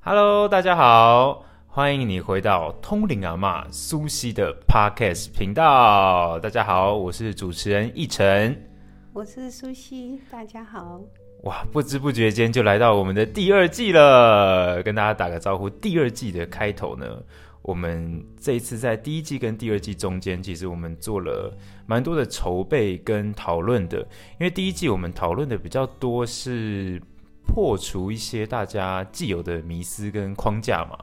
Hello，大家好，欢迎你回到通灵阿妈苏西的 Podcast 频道。大家好，我是主持人奕晨。我是苏西，大家好。哇，不知不觉间就来到我们的第二季了，跟大家打个招呼。第二季的开头呢，我们这一次在第一季跟第二季中间，其实我们做了蛮多的筹备跟讨论的。因为第一季我们讨论的比较多是。破除一些大家既有的迷思跟框架嘛。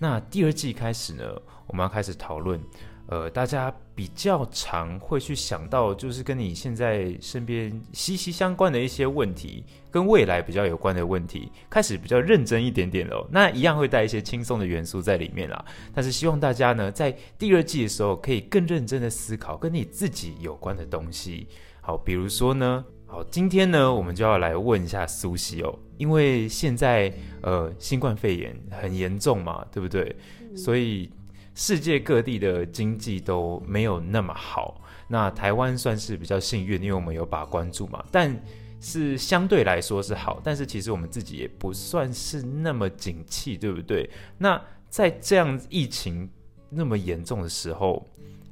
那第二季开始呢，我们要开始讨论，呃，大家比较常会去想到，就是跟你现在身边息息相关的一些问题，跟未来比较有关的问题，开始比较认真一点点喽。那一样会带一些轻松的元素在里面啦。但是希望大家呢，在第二季的时候，可以更认真的思考跟你自己有关的东西。好，比如说呢。好，今天呢，我们就要来问一下苏西哦，因为现在呃，新冠肺炎很严重嘛，对不对？所以世界各地的经济都没有那么好。那台湾算是比较幸运，因为我们有把关注嘛，但是相对来说是好，但是其实我们自己也不算是那么景气，对不对？那在这样疫情那么严重的时候。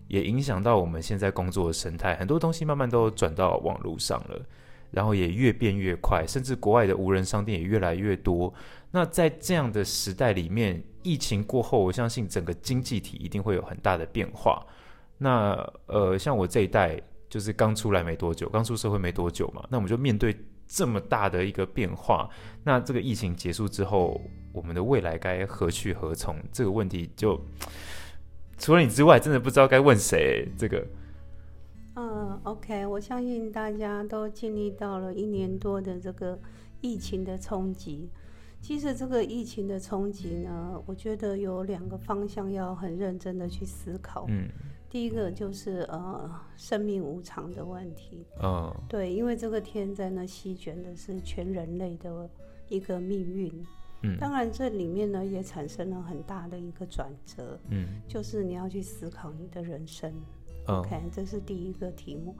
也影响到我们现在工作的生态，很多东西慢慢都转到网络上了，然后也越变越快，甚至国外的无人商店也越来越多。那在这样的时代里面，疫情过后，我相信整个经济体一定会有很大的变化。那呃，像我这一代就是刚出来没多久，刚出社会没多久嘛，那我们就面对这么大的一个变化。那这个疫情结束之后，我们的未来该何去何从？这个问题就。除了你之外，真的不知道该问谁。这个，嗯，OK，我相信大家都经历到了一年多的这个疫情的冲击。其实这个疫情的冲击呢，我觉得有两个方向要很认真的去思考。嗯，第一个就是呃，生命无常的问题。嗯，对，因为这个天灾呢，席卷的是全人类的一个命运。嗯当然，这里面呢也产生了很大的一个转折，嗯，就是你要去思考你的人生，OK，这是第一个题目。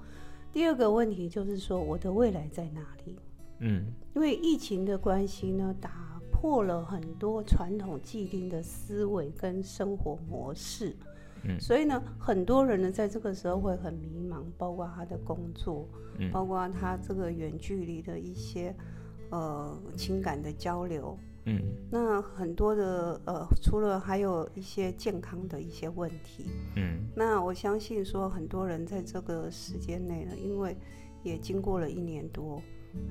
第二个问题就是说，我的未来在哪里？嗯，因为疫情的关系呢，打破了很多传统既定的思维跟生活模式，嗯，所以呢，很多人呢在这个时候会很迷茫，包括他的工作，嗯，包括他这个远距离的一些呃情感的交流。嗯，那很多的呃，除了还有一些健康的一些问题，嗯，那我相信说很多人在这个时间内呢，因为也经过了一年多，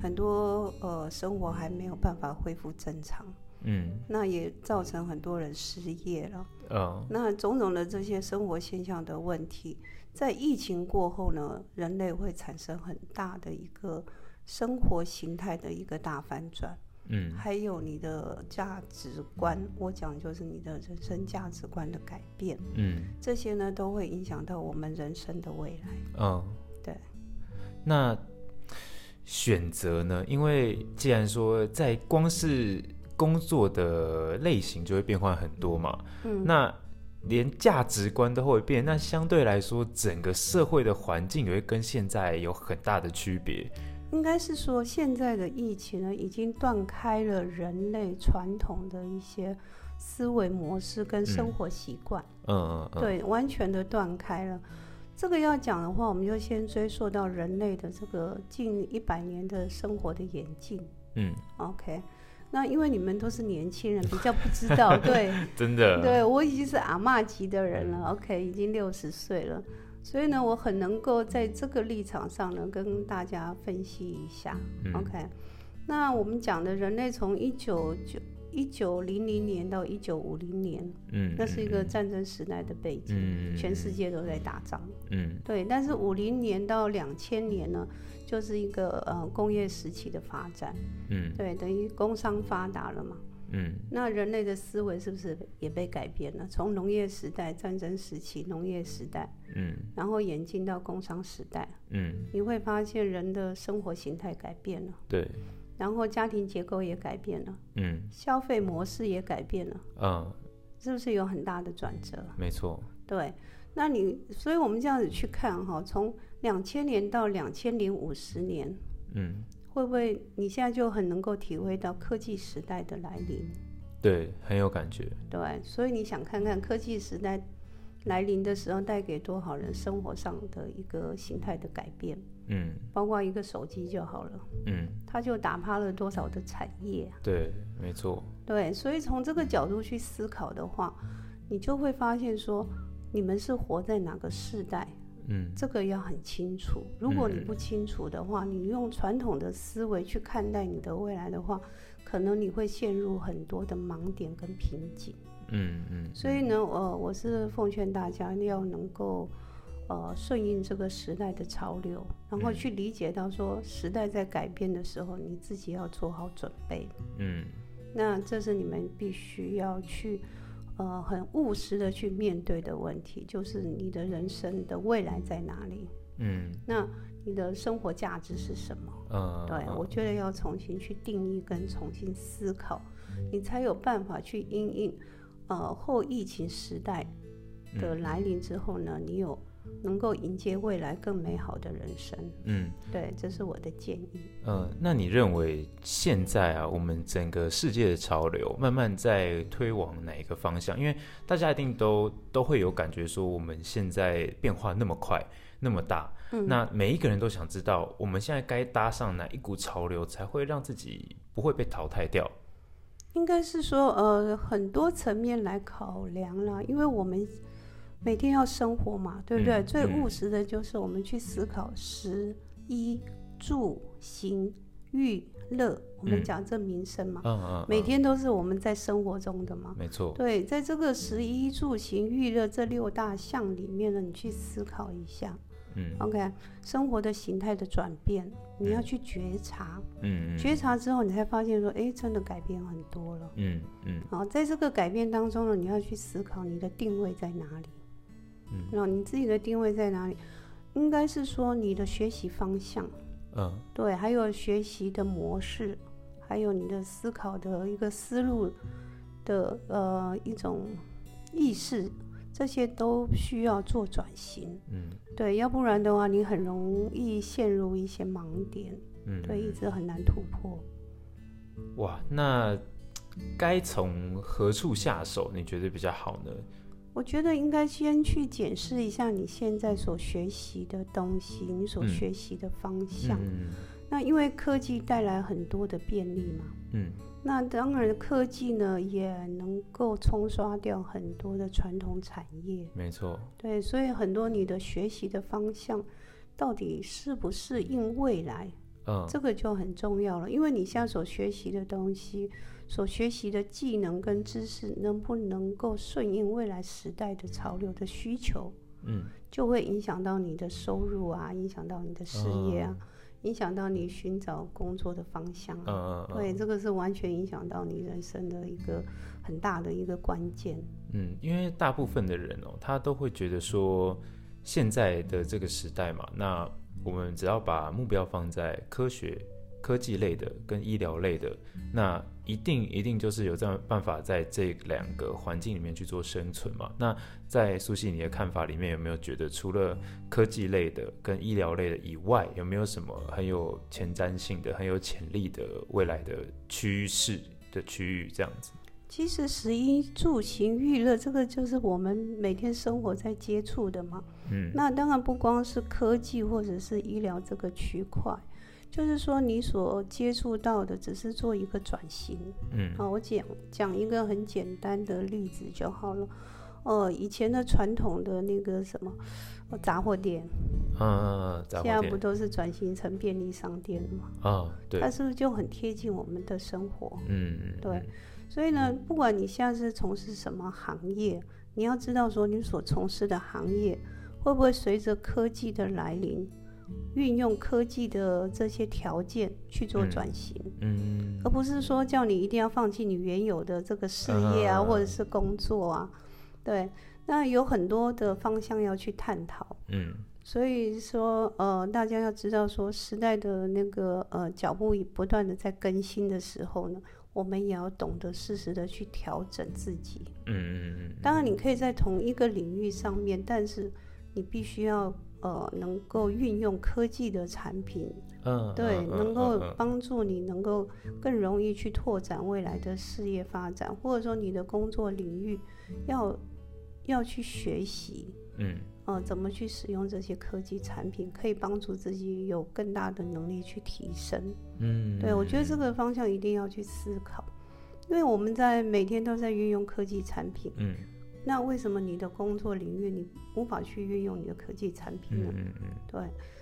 很多呃生活还没有办法恢复正常，嗯，那也造成很多人失业了，嗯，那种种的这些生活现象的问题，在疫情过后呢，人类会产生很大的一个生活形态的一个大反转。嗯，还有你的价值观，我讲就是你的人生价值观的改变，嗯，这些呢都会影响到我们人生的未来。嗯，对。那选择呢？因为既然说在光是工作的类型就会变换很多嘛，嗯，那连价值观都会变，那相对来说，整个社会的环境也会跟现在有很大的区别。应该是说，现在的疫情呢，已经断开了人类传统的一些思维模式跟生活习惯。嗯嗯对，完全的断开了。这个要讲的话，我们就先追溯到人类的这个近一百年的生活的演进。嗯。OK，那因为你们都是年轻人，比较不知道。对。真的。对我已经是阿嬷级的人了。OK，已经六十岁了。所以呢，我很能够在这个立场上呢，跟大家分析一下。OK，那我们讲的人类从一九九一九零零年到一九五零年，嗯，那是一个战争时代的背景，嗯，全世界都在打仗，嗯，对。但是五零年到两千年呢，就是一个呃工业时期的发展，嗯，对，等于工商发达了嘛。嗯，那人类的思维是不是也被改变了？从农业时代、战争时期、农业时代，嗯，然后演进到工商时代，嗯，你会发现人的生活形态改变了，对，然后家庭结构也改变了，嗯，消费模式也改变了，嗯，是不是有很大的转折？没错，对，那你，所以我们这样子去看哈，从两千年到两千零五十年，嗯，会不会你现在就很能够体会到科技时代的来临？对，很有感觉。对，所以你想看看科技时代来临的时候，带给多少人生活上的一个形态的改变？嗯包括一个手机就好了，嗯，它就打趴了多少的产业啊？对，没错。对，所以从这个角度去思考的话，你就会发现说，你们是活在哪个世代，嗯这个要很清楚。如果你嗯不清楚的话，你用传统的思维去看待你的未来的话，可能你会陷入很多的盲点跟瓶颈。嗯嗯，所以呢，呃，我是奉劝大家要能够，呃，顺应这个时代的潮流，然后嗯去理解到说时代在改变的时候，你自己要做好准备。嗯那这是你们必须要去，呃，很务实的去面对的问题，就是你的人生的未来在哪里？嗯那你的生活价值是什么？嗯，对我觉得要重新去定义跟重新思考，你才有办法去因应，呃，后疫情时代的来临之后呢，你有能够迎接未来更美好的人生。嗯对，这是我的建议。呃，那你认为现在啊，我们整个世界的潮流慢慢在推往哪一个方向？因为大家一定都都会有感觉说，我们现在变化那么快，那么大，嗯那每一个人都想知道，我们现在该搭上哪一股潮流，才会让自己不会被淘汰掉？应该是说，呃，很多层面来考量了，因为我们每天要生活嘛，对不对？最务实的就是我们去思考食衣住行娱乐，我们嗯讲这民生嘛，嗯每天都是我们在生活中的嘛。没错，对，在这个食衣住行娱乐这六大项里面呢，你去思考一下。嗯，OK，生活的形态的转变，你要去觉察，嗯嗯。觉察之后，你才发现说，哎，真的改变很多了。嗯嗯。好，在这个改变当中呢，你要去思考你的定位在哪里。嗯，那你自己的定位在哪里？应该是说你的学习方向，嗯对，还有学习的模式，还有你的思考的一个思路的呃一种意识，这些都需要做转型。嗯对，要不然的话，你很容易陷入一些盲点，嗯，对，一直很难突破。哇，那该从何处下手？你觉得比较好呢？我觉得应该先去检视一下你现在所学习的东西，你所嗯。学习的方向。嗯那因为科技带来很多的便利嘛，嗯。那当然科技呢也能够冲刷掉很多的传统产业。没错，对，所以很多你的学习的方向到底适不适应未来，嗯这个就很重要了。因为你现在所学习的东西，所学习的技能跟知识，能不能够顺应未来时代的潮流的需求，嗯就会影响到你的收入啊，影响到你的事业啊，影响到你寻找工作的方向啊。嗯嗯嗯，对，这个是完全影响到你人生的一个很大的一个关键。嗯，因为大部分的人哦，他都会觉得说，现在的这个时代嘛，那我们只要把目标放在科学、科技类的跟医疗类的，那一定一定就是有这样办法在这两个环境里面去做生存嘛。那在苏西你的看法里面，有没有觉得除了科技类的跟医疗类的以外，有没有什么很有前瞻性的、很有潜力的未来的趋势的区域这样子？其实食衣住行娱乐这个就是我们每天生活在接触的嘛。嗯那当然不光是科技或者是医疗这个区块，就是说你所接触到的只是做一个转型。嗯好，我讲讲一个很简单的例子就好了。呃，以前的传统的那个什么呃杂货店，啊，杂货店现在不都是转型成便利商店了吗？啊，对它，是不是就很贴近我们的生活？嗯，对，所以呢，不管你现在是从事什么行业，你要知道说你所从事的行业会不会随着科技的来临，运用科技的这些条件去做嗯转型，嗯而不是说叫你一定要放弃你原有的这个事业啊，啊或者是工作啊。对，那有很多的方向要去探讨。嗯。所以说，呃，大家要知道说，时代的那个呃脚步不断的在更新的时候呢，我们也要懂得适时的去调整自己。嗯嗯嗯，当然，你可以在同一个领域上面，但是你必须要呃能够运用科技的产品，嗯，对，嗯。能够帮助你能够更容易去拓展未来的事业发展，或者说你的工作领域要要去学习，嗯呃，怎么去使用这些科技产品，可以帮助自己有更大的能力去提升。嗯，对我觉得这个方向一定要去思考，因为我们在每天都在运用科技产品，嗯那为什么你的工作领域你无法去运用你的科技产品呢？嗯嗯嗯，对，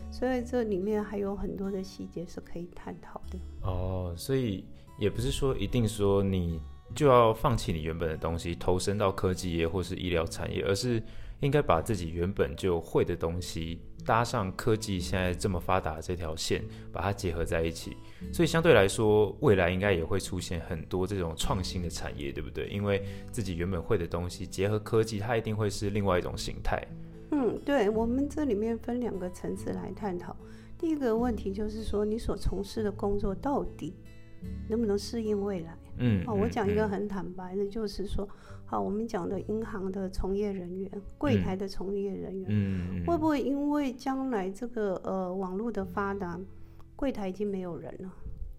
所以这里面还有很多的细节是可以探讨的。哦，所以也不是说一定说你就要放弃你原本的东西，投身到科技业或是医疗产业，而是应该把自己原本就会的东西搭上科技现在这么发达的这条线，把它结合在一起。所以相对来说，未来应该也会出现很多这种创新的产业，对不对？因为自己原本会的东西结合科技，它一定会是另外一种形态。嗯，对，我们这里面分两个层次来探讨。第一个问题就是说，你所从事的工作到底能不能适应未来？嗯，哦，我讲一个很坦白的，就是说，好，我们讲的银行的从业人员、柜台的从业人员，嗯嗯会不会因为将来这个呃网络的发达，柜台已经没有人了？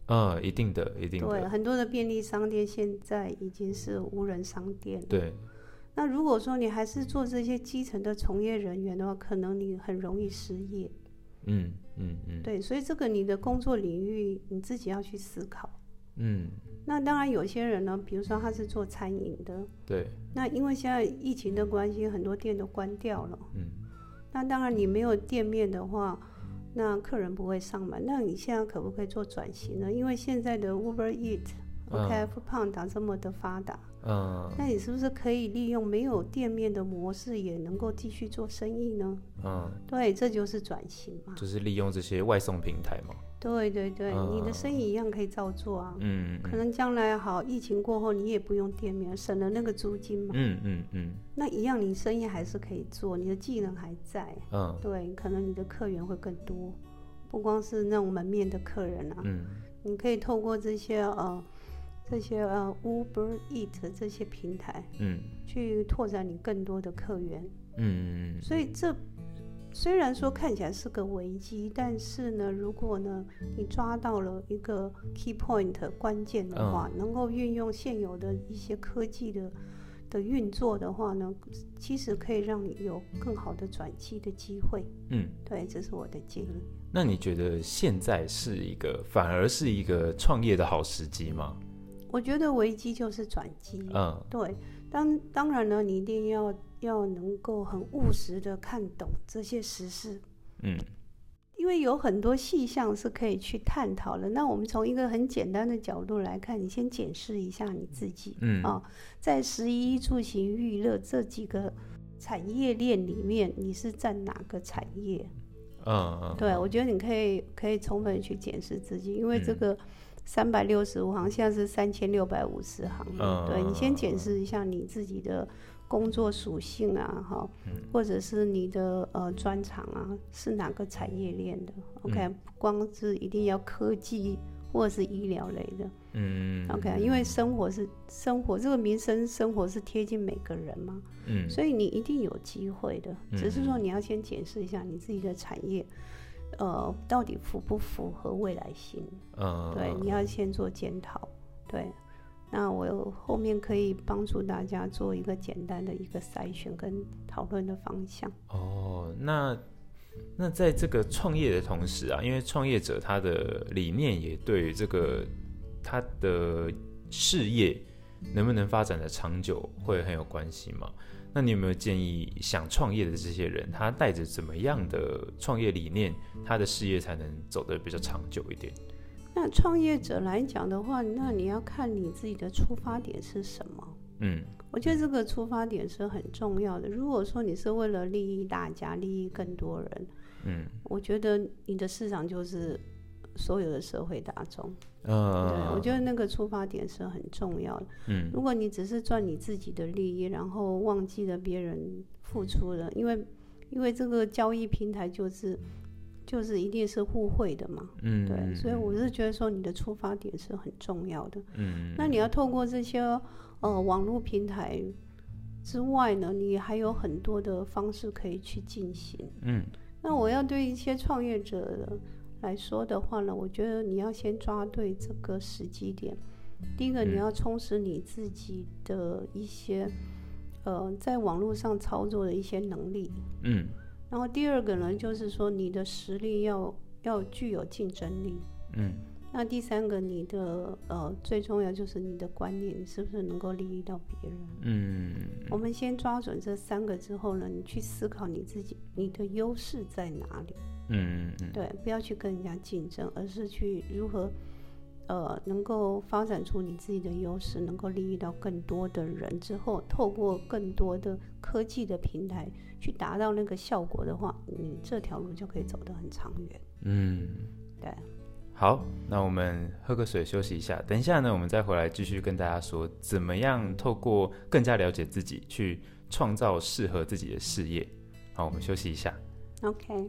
嗯，一定的，一定的对，很多的便利商店现在已经是无人商店。对，那如果说你还是做这些基层的从业人员的话，可能你很容易失业。嗯嗯嗯对，所以这个你的工作领域你自己要去思考。嗯，那当然，有些人呢，比如说他是做餐饮的，对，那因为现在疫情的关系，很多店都关掉了。嗯那当然，你没有店面的话，那客人不会上门。那你现在可不可以做转型呢？因为现在的 Uber Eat、嗯 OK、F Pound 这么的发达，嗯那你是不是可以利用没有店面的模式，也能够继续做生意呢？嗯，对，这就是转型嘛。就是利用这些外送平台嘛。对对对，你的嗯生意一样可以照做啊。嗯可能将来好，疫情过后你也不用店面，省了那个租金嘛。嗯嗯嗯那一样，你生意还是可以做，你的技能还在。嗯对，可能你的客源会更多，不光是那种门面的客人啊，嗯你可以透过这些呃这些呃 Uber Eat 这些平台嗯去拓展你更多的客源。嗯嗯所以这虽然说看起来是个危机，但是呢，如果呢你抓到了一个 key point 关键的话，能够运用现有的一些科技的的运作的话呢，其实可以让你有更好的转机的机会。嗯。对，这是我的建议。那你觉得现在是一个反而是一个创业的好时机吗？我觉得危机就是转机。嗯对，当当然呢，你一定要要能够很务实的看懂这些时事。嗯因为有很多细项是可以去探讨的。那我们从一个很简单的角度来看，你先检视一下你自己，嗯啊，在十一住行娱乐这几个产业链里面，你是占哪个产业？嗯嗯，对，我觉得你可以可以充分地去检视自己，因为这嗯个三百六十五行，现在是三千六百五十行嗯，对你先检视一下你自己的工作属性啊，哈，嗯或者是你的呃专长啊，是哪个产业链的？OK，嗯不光是一定要科技或者是医疗类的嗯，OK，因为生活是生活，这个民生生活是贴近每个人嘛，嗯所以你一定有机会的，嗯只是说你要先检视一下你自己的产业，呃，到底符不符合未来性？嗯对，你要先做检讨。对，那我有后面可以帮助大家做一个简单的一个筛选跟讨论的方向。哦，那那在这个创业的同时啊，因为创业者他的理念也对这个他的事业能不能发展的长久会很有关系嘛？那你有没有建议想创业的这些人，他带着怎么样的创业理念，他的事业才能走得比较长久一点？那创业者来讲的话，那你要看你自己的出发点是什么。嗯我觉得这个出发点是很重要的。如果说你是为了利益大家、利益更多人，嗯我觉得你的市场就是所有的社会大众。对，呃，我觉得那个出发点是很重要的。嗯如果你只是赚你自己的利益，然后忘记了别人付出了，因为因为这个交易平台就是就是一定是互惠的嘛。嗯，对，所以我是觉得说你的出发点是很重要的。嗯，那你要透过这些呃网络平台之外呢，你还有很多的方式可以去进行。嗯，那我要对一些创业者来说的话呢，我觉得你要先抓对这个时机点。第一个，你要充实你自己的一些呃在网络上操作的一些能力。嗯，然后第二个呢，就是说你的实力要要具有竞争力。嗯，那第三个，你的呃最重要就是你的观念，你是不是能够利益到别人？嗯，我们先抓准这三个之后呢，你去思考你自己你的优势在哪里。嗯嗯，对，不要去跟人家竞争，而是去如何，呃，能够发展出你自己的优势，能够利益到更多的人之后，透过更多的科技的平台去达到那个效果的话，你这条路就可以走得很长远。嗯，对，好，那我们喝个水休息一下，等一下呢，我们再回来继续跟大家说，怎么样透过更加了解自己，去创造适合自己的事业。好，我们休息一下。OK。